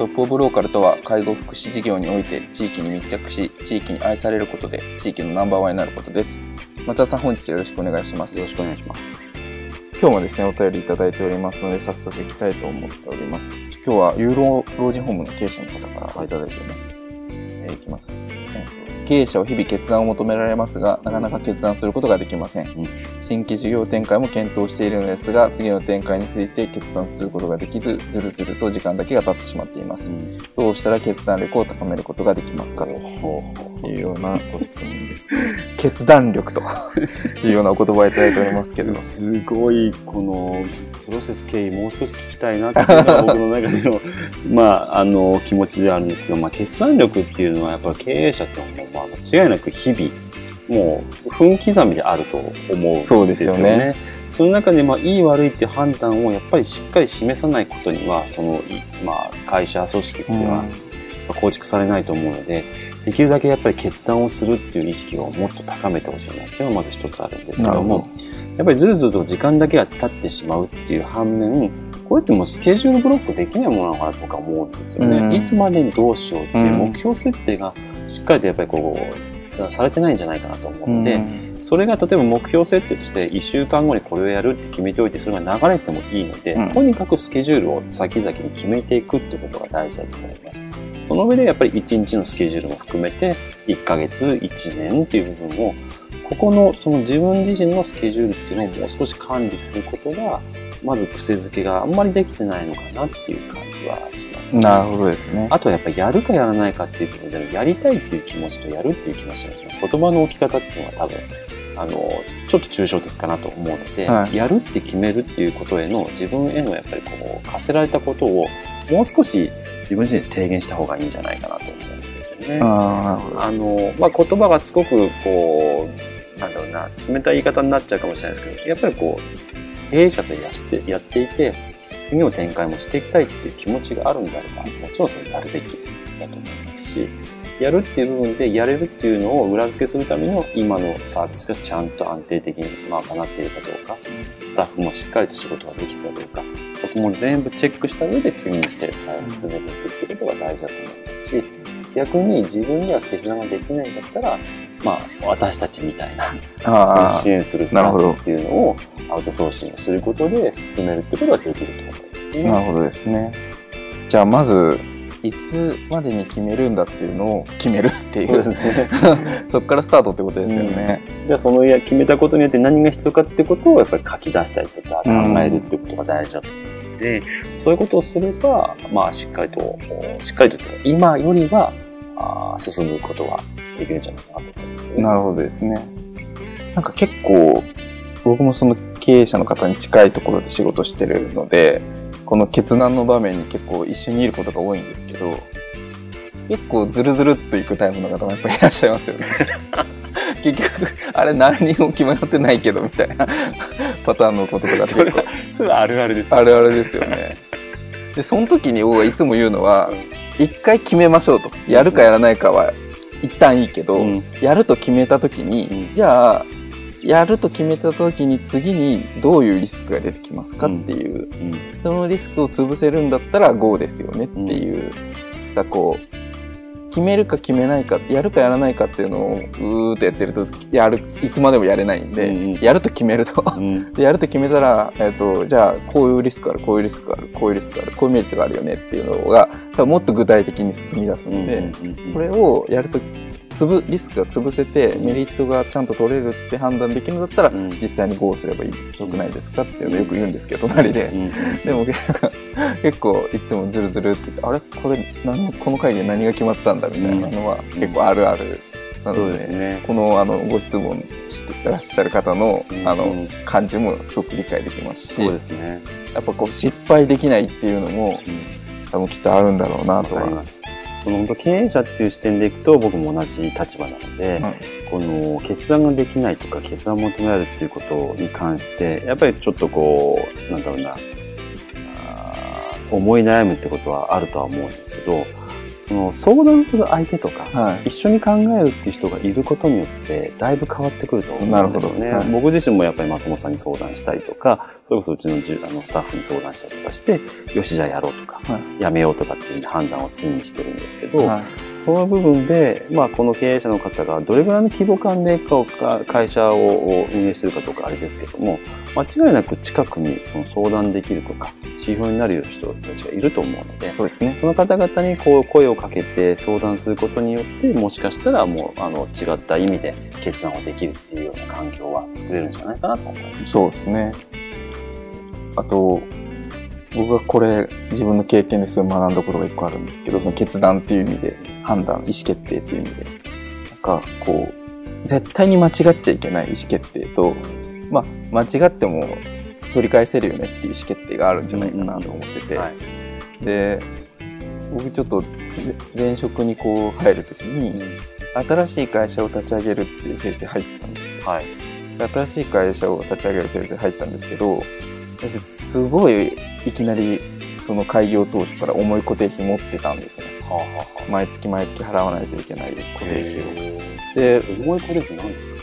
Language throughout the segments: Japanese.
トップオブローカルとは介護福祉事業において地域に密着し、地域に愛されることで地域のナンバーワンになることです。松田さん本日よろしくお願いします。よろしくお願いします。今日もですね、お便りいただいておりますので、早速行きたいと思っております。今日はユーロ老人ホームの経営者の方からいただいております。はい、えー、いきます。えー経営者は日々決断を求められますが、なかなか決断することができません。うん、新規事業展開も検討しているのですが、次の展開について決断することができず、ずるずると時間だけが経ってしまっています。うん、どうしたら決断力を高めることができますか？というようなご質問です。決断力というようなお言葉をいただいておりますけれど。すごい、この、プロセス経緯もう少し聞きたいなっていうのが僕の中での、まあ、あの、気持ちではあるんですけど、まあ、決断力っていうのはやっぱり経営者ってもう、まあ、間違いなく日々、もう分刻みであると思うんですよね。そよね。その中でまあいい悪いっていう判断をやっぱりしっかり示さないことにはその、まあ、会社組織っていうのは構築されないと思うので、できるだけやっぱり決断をするっていう意識をもっと高めてほしいなっていうのがまず一つあるんですけどもやっぱりずるずると時間だけが経ってしまうっていう反面これってもうスケジュールブロックできないものなのかなとか思うんですよね。いつまでにどうしようっていう目標設定がしっかりとやっぱりこうされてないんじゃないかなと思って、それが例えば目標設定として1週間後にこれをやるって決めておいてそれが流れてもいいので、うん、とにかくスケジュールを先々に決めていくってことが大事だと思います。その上でやっぱり1日のスケジュールも含めて1ヶ月、1年っていう部分をここのその自分自身のスケジュールっていうのをもう少し管理することがまず癖づけがあんまりできてないのかなっていう感じはしますね。なるほどですね。あとはやっぱりやるかやらないかっていう部分でやりたいっていう気持ちとやるっていう気持ちの言葉の置き方っていうのは多分あのちょっと抽象的かなと思うので、はい、やるって決めるっていうことへの自分へのやっぱりこう課せられたことをもう少し自分自身で提言した方がいいんじゃないかなと思うんですよね。あのまあ、言葉がすごくこうなんだろうな冷たい言い方になっちゃうかもしれないですけどやっぱりこう経営者とやしてやっていて次の展開もしていきたいっていう気持ちがあるんであればもちろんそれやるべきだと思いますしやるっていう部分でやれるっていうのを裏付けするための今のサービスがちゃんと安定的に賄っているかどうかスタッフもしっかりと仕事ができるかどうかそこも全部チェックした上で次にステップを進めていくっていうことが大事だと思いますし逆に自分では決断ができないんだったらまあ、私たちみたいなその支援するスタッフっていうのをアウトソーシングすることで進めるってことができるってことですね。なるほどですね。じゃあまずいつまでに決めるんだっていうのを決めるっていう。そうですね。そこからスタートってことですよね、うん、じゃあその決めたことによって何が必要かってことをやっぱり書き出したりとか考えるってことが大事だと思うので、うん、そういうことをすればまあしっかりとしっかりと今よりはあ進むことができるんじゃないかなと思いますね。なるほどですね。なんか結構、僕もその経営者の方に近いところで仕事してるので、この決断の場面に結構一緒にいることが多いんですけど、結構ズルズルっといくタイプの方もやっぱりいらっしゃいますよね。結局、あれ何にも決まってないけどみたいなパターンのこととか結構。それはあるあるです、ね、あるあるですよね。で、その時に僕はいつも言うのは、一回決めましょうと。やるかやらないかは一旦いいけど、うん、やると決めた時に、うん、じゃあやると決めた時に次にどういうリスクが出てきますかっていう、うん、そのリスクを潰せるんだったら GO ですよねっていう、がこう決めるか決めないか、やるかやらないかっていうのをうーっとやってると、やる、いつまでもやれないんで、うんうん。やると決めると。うん。でやると決めたら、えっ、と、じゃあ、こういうリスクある、こういうリスクある、こういうリスクある、こういうメリットがあるよねっていうのが、もっと具体的に進み出すので、それをやると、つぶ、リスクが潰せて、メリットがちゃんと取れるって判断できるんだったら、うん実際にこうすればいい、よくないですかっていうのをよく言うんですけど、隣で。でも結構いつもズルズルって言って、あれ？これ何？の、この会議で何が決まったんだみたいなのは結構あるある。なので、ですね。このあのご質問してらっしゃる方のあのうん感じもすごく理解できますし、そうですね。やっぱこう失敗できないっていうのも多分きっとあるんだろうなわとは。かります。その本当経営者っていう視点でいくと僕も同じ立場なので、はいこの決断ができないとか決断を求められるっていうことに関してやっぱりちょっとこうなんだろうな思い悩むってことはあるとは思うんですけどその相談する相手とか、はい。一緒に考えるっていう人がいることによってだいぶ変わってくると思うんですよね。はい僕自身もやっぱり松本さんに相談したりとかそれこそうちのじゅあのスタッフに相談したりとかしてよしじゃあやろうとか、はいやめようとかっていう判断を常にしてるんですけど、はいその部分で、まあ、この経営者の方がどれぐらいの規模感でかか会社を運営してるかとかあれですけども間違いなく近くにその相談できるとか指標になる人たちがいると思うのでそうですね。その方々にこう声をかけて相談することによってもしかしたらもうあの違った意味で決断をできるっていうような環境は作れるんじゃないかなと思います。そうですね。あと、僕がこれ自分の経験ですごい学んだことが一個あるんですけど、その決断っていう意味で、判断、意思決定っていう意味で、なんかこう、絶対に間違っちゃいけない意思決定と、まあ、間違っても取り返せるよねっていう意思決定があるんじゃないかなと思ってて、はい。で、僕ちょっとぜ前職にこう入るときに、新しい会社を立ち上げるっていうフェーズに入ったんですよ。はい。新しい会社を立ち上げるフェーズに入ったんですけど、すごいいきなりその開業当初から重い固定費持ってたんですね。はあはあはあ毎月毎月払わないといけない固定費を。へで、ー重い固定費なんですか？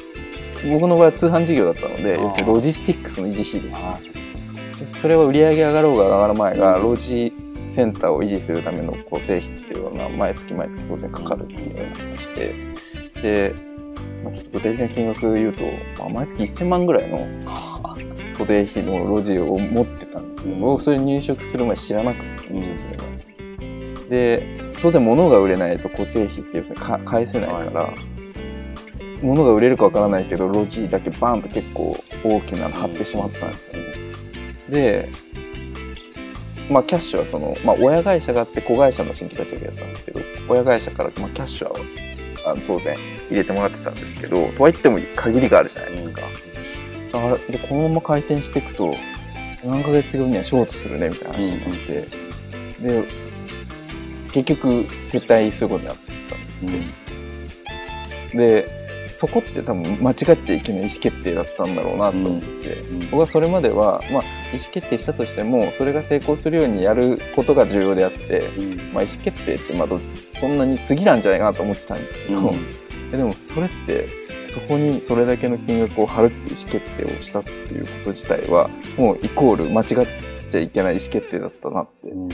僕の場合は通販事業だったので、要するにロジスティックスの維持費ですね。それは売り上げ上がろうが上がる前が、ロジセンターを維持するための固定費っていうのは、毎月毎月当然かかるっていうような話で、で、まあ、ちょっと具体的な金額言うと、まあ、毎月1000万ぐらいの固定費のロジを持ってたんですよ。うん僕それ入職する前知らなくて、うん、それが。で、当然物が売れないと固定費って要するにか返せないから、物が売れるかわからないけど、ロジだけバーンと結構大きなの貼ってしまったんですよね。で、まあ、キャッシュはその、まあ、親会社があって子会社の新規立ち上げだったんですけど、親会社から、まあ、キャッシュは当然入れてもらってたんですけど、とはいっても限りがあるじゃないですか。だからでこのまま回転していくと、何ヶ月後にはショートするねみたいな話になって、で、結局撤退することになったんですよ。で、そこって多分間違っちゃいけない意思決定だったんだろうなと思って、うん僕はそれまでは、まあ、意思決定したとしてもそれが成功するようにやることが重要であって、うん。まあ、意思決定ってまあどそんなに次なんじゃないかなと思ってたんですけど、でもそれってそこにそれだけの金額を貼るっていう意思決定をしたっていうこと自体はもうイコール間違っちゃいけない意思決定だったなって。うん。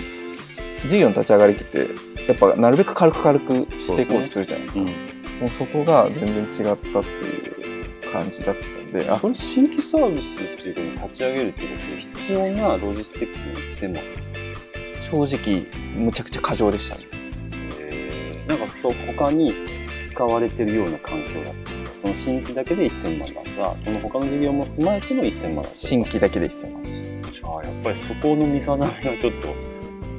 事業の立ち上がりってやっぱなるべく軽く軽くしていこうとするじゃないですか。うん。もうそこが全然違ったっていう感じだったんであそれ新規サービスっていうのを立ち上げるってことで必要なロジスティックの1000万なんですか？正直むちゃくちゃ過剰でしたね。へーなんかそう他に使われてるような環境だったその新規だけで1000万だった。その他の事業も踏まえての1000万だった。新規だけで1000万でした。じゃあやっぱりそこの見定めがちょっと、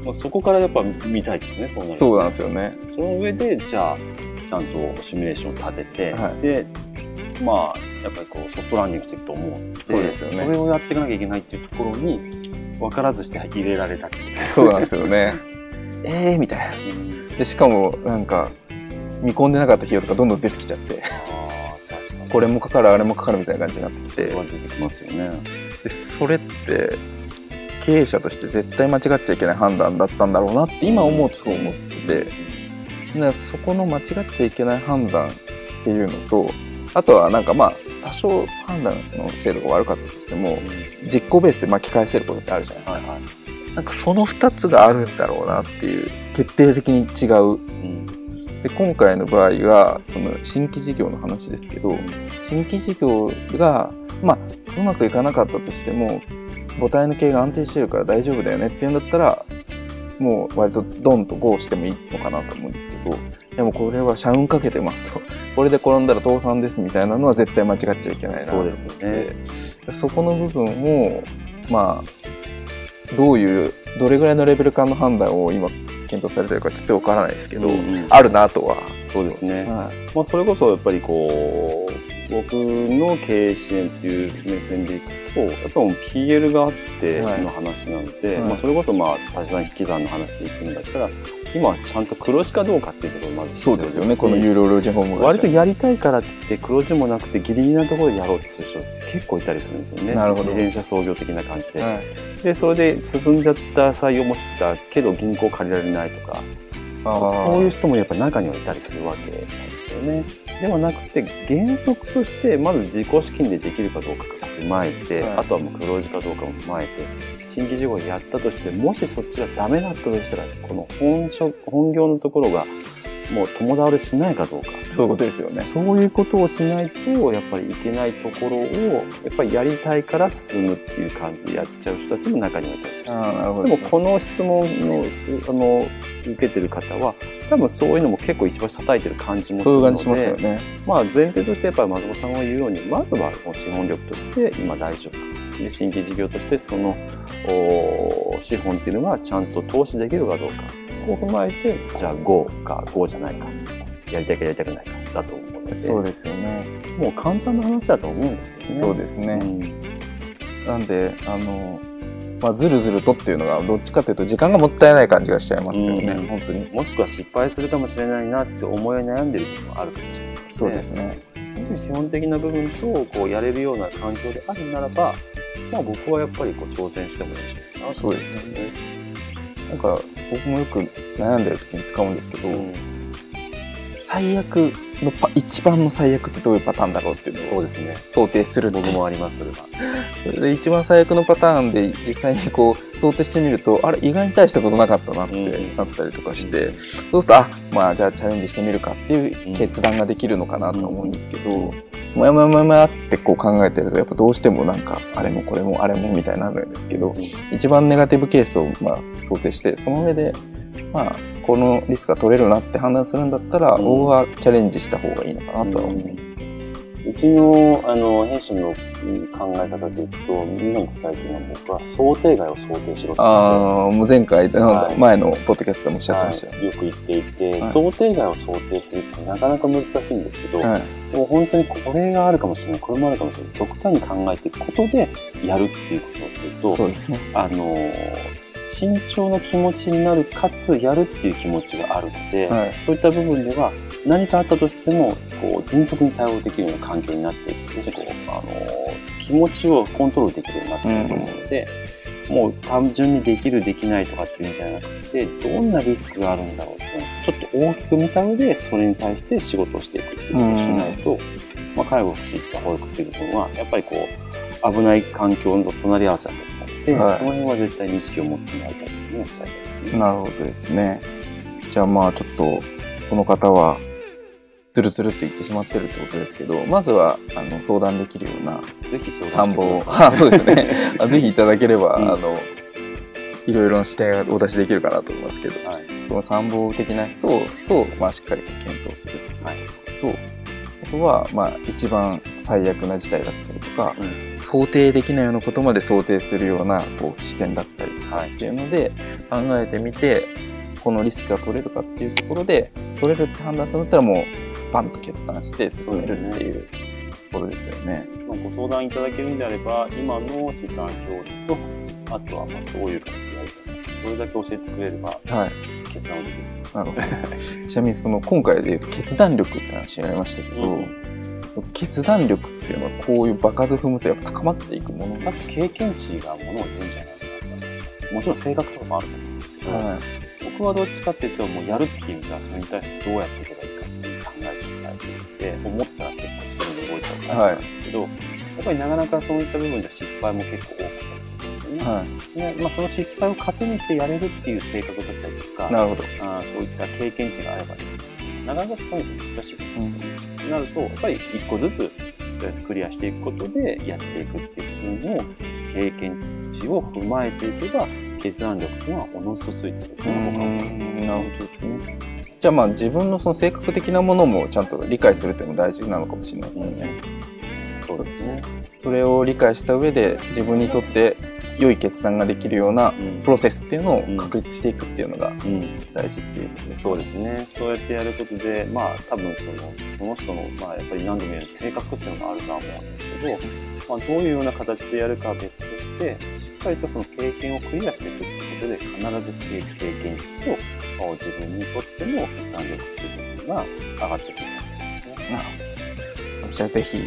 まあ、そこからやっぱ見たいですねそうなそうなんですよね。その上でじゃあちゃんとシミュレーションを立てて、はい。でまあやっぱりこうソフトランニングしていくと思うんでそうですよね。それをやっていかなきゃいけないっていうところに分からずして入れられたそうなんですよね。ええみたいな。でしかもなんか見込んでなかった費用とかどんどん出てきちゃって。これもかかるあれもかかるみたいな感じになってきて。それは出てきますよね。でそれって経営者として絶対間違っちゃいけない判断だったんだろうなって今思うとそう思ってて。だからそこの間違っちゃいけない判断っていうのとあとはなんかまあ多少判断の精度が悪かったとしても実行ベースで巻き返せることってあるじゃないですか、はいはい。なんかその2つがあるんだろうなっていう決定的に違う。うんで今回の場合がその新規事業の話ですけど新規事業がまあうまくいかなかったとしても母体の経営が安定してるから大丈夫だよねっていうんだったらもう割とドンとゴーしてもいいのかなと思うんですけどでもこれは社運かけてますと。これで転んだら倒産ですみたいなのは絶対間違っちゃいけないなそうですよね。そこの部分をまあどういうどれぐらいのレベル感の判断を今検討されてるかちょっとわからないですけど、うんうん。あるなとは。そうですね。はい。まあ、それこそやっぱりこう僕の経営支援っていう目線でいくとやっぱりもう PL があっての話なんで、はい。まあ、それこそまあ足し算引き算の話でいくんだったら今はちゃんと黒字かどうかっていうところまずそうですよね。しこの有料老人ホームが割とやりたいからって言って黒字でもなくてギリギリなところでやろうとする人って結構いたりするんですよね。自転車操業的な感じで、はい。でそれで進んじゃった採用もしたけど銀行借りられないとかそういう人もやっぱ中にはいたりするわけなんですよね。ではなくて原則としてまず自己資金でできるかどうか。を踏まえて、はい。あとはもう黒字かどうかも踏まえて新規事業をやったとしてもしそっちがダメだったとしたらこの本職本業のところがもう共倒れしないかどうか。そういうことですよねそういうことをしないとやっぱりいけないところをやっぱりやりたいから進むっていう感じでやっちゃう人たちも中にはいたりする。でもこの質問のあの受けてる方は多分そういうのも結構石橋叩いてる感じもするのでそういう感じしますよねまあ前提としてやっぱり松本さんが言うようにまずは資本力として今大丈夫かで新規事業としてそのお資本っていうのがちゃんと投資できるかどうか。そこを踏まえてじゃあ GO か GO じゃないか。やりたいかやりたくないか。だと思うのでそうですよね。もう簡単な話だと思うんですよね。そうですね。うん。なんであのまあずるずるとっていうのがどっちかというと時間がもったいない感じがしちゃいますよね。うん。本当に。もしくは失敗するかもしれないなって思い悩んでる部分もあるかもしれないですそうね。ですね。もし資本的な部分とこうやれるような環境であるならば、まあ、僕はやっぱりこう挑戦してもいいんじゃないかなと思うんですよね。なんか僕もよく悩んでる時に使うんですけど、うん最悪のパ一番の最悪ってどういうパターンだろうっていうのをそうですね。想定するっていう僕もあります、それは。それで一番最悪のパターンで実際にこう想定してみるとあれ意外に大したことなかったなってうんなったりとかして、そうするとあまあじゃあチャレンジしてみるかっていう決断ができるのかなとは思うんですけど、もやもやもやもやってこう考えてるとやっぱどうしてもなんかあれもこれもあれもみたいになるんですけど、一番ネガティブケースをまあ想定してその上でまあこのリスクが取れるなって判断するんだったら、うん。僕はチャレンジした方がいいのかなとは思うんですけど、うちのあの弊社のうん考え方でいくと、みんなに伝えてるのは僕は想定外を想定しろってああもう前回、はい前のポッドキャストでもおっしゃってましたよはい。よく言っていて、はい。想定外を想定するってなかなか難しいんですけど、はい。でも本当にこれがあるかもしれない、これもあるかもしれない、極端に考えていくことでやるっていうことをすると、そうですね。あのー慎重な気持ちになる、かつやるっていう気持ちがあるので、はいそういった部分では何かあったとしても、こう、迅速に対応できるような環境になっていく。要するにこう、あのー気持ちをコントロールできるようになっていると思うので、もう単純にできる、できないとかっていうみたいなくて、どんなリスクがあるんだろうっていうのをちょっと大きく見た上で、それに対して仕事をしていくっていうことをしないと、まあ、介護、福祉って保育っていう部分は、やっぱりこう、危ない環境の隣り合わせだとて、はいその辺は絶対に意識を持ってもらいたいというのを伝えたいですね。なるほどですねじゃあまあちょっとこの方はズルズルって言ってしまってるってことですけどまずはあの相談できるような参謀 をそうですね あぜひいただければ、うんあのいろいろな視点をお出しできるかなと思いますけどはい。その参謀的な人と、まあ、しっかり検討するっていうはい。ことと、あとは、まあ、一番最悪な事態だったりとか、うん。想定できないようなことまで想定するようなこう視点だったりとかはい。っていうので考えてみてこのリスクが取れるかっていうところで取れるって判断するんだったらもうパンと決断して進めるっていうところですよね。まあ、ご相談いただけるんであれば、今の資産表と、あとはまあどういう形でやるか、それだけ教えてくれればはい。決断をできる。なるほど。ちなみにその今回で言うと決断力って話がありましたけど、うんその決断力っていうのはこういう場数踏むとやっぱ高まっていくもの多分経験値がものを言うんじゃないかなと思います。もちろん性格とかもあると思うんですけど、はい。僕はどっちかっていうと、もうやるって決めたらそれに対してどうやっていけばいいかっていう考えちゃうタイプで、思ったら結構すぐに動いちゃうタイプなんですけど、やっぱりなかなかそういった部分では失敗も結構多かね。はい。でまあ、その失敗を糧にしてやれるっていう性格だったりとか、なるほど。あーそういった経験値があればいいんですけど、なかなかそういうのって難しいと思うんですよね。となると、やっぱり一個ずつえークリアしていくことでやっていくっていう部分を、経験値を踏まえていけば、決断力っていうのはおのずとついてくるっていうのが僕は思ってます。なるほどですね。じゃあまあ自分のその性格的なものもちゃんと理解するっていうのも大事なのかもしれないですよね。そうですね。それを理解した上で自分にとって良い決断ができるようなうんプロセスっていうのを確立していくっていうのがうん大事っていうことですそうですね。そうやってやることで、まあ多分その、その人の、まあやっぱり何度も言うように性格っていうのがあるとは思うんですけど、まあどういうような形でやるかは別として、しっかりとその経験をクリアしていくってことで、必ず経経験値と、まあ自分にとっての決断力っていう部分が上がってくると思いますね。なるほど。じゃあぜひ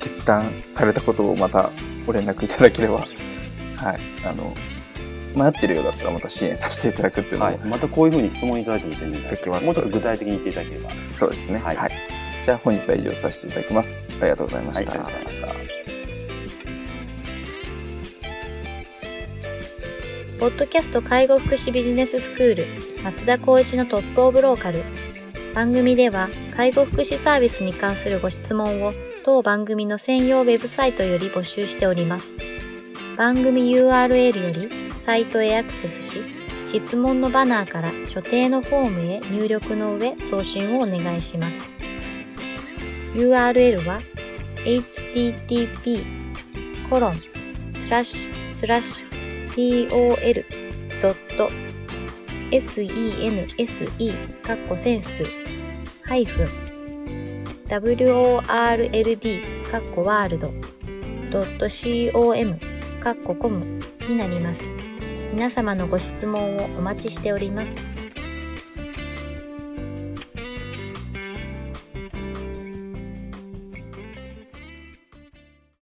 決断されたことをまたご連絡いただければ、はい。あの、迷ってるようだったらまた支援させていただくっていうのも、はい。またこういうふうに質問いただいても全然大丈夫で。できますすもうちょっと具体的に言っていただければ。はい。そうですね。はいはい。じゃあ本日は以上させていただきます。ありがとうございまありした。がとうございました。ポッドキャスト介護福祉ビジネススクール松田光一のトップオブローカル番組では介護福祉サービスに関するご質問を当番組の専用ウェブサイトより募集しております番組 URL よりサイトへアクセスし質問のバナーから所定のフォームへ入力の上送信をお願いします。URL は http コロンスラッシュスラッシュ tol.sense かっこセンスハイフン world かっこワールド .com かっこコムになります。皆様のご質問をお待ちしております。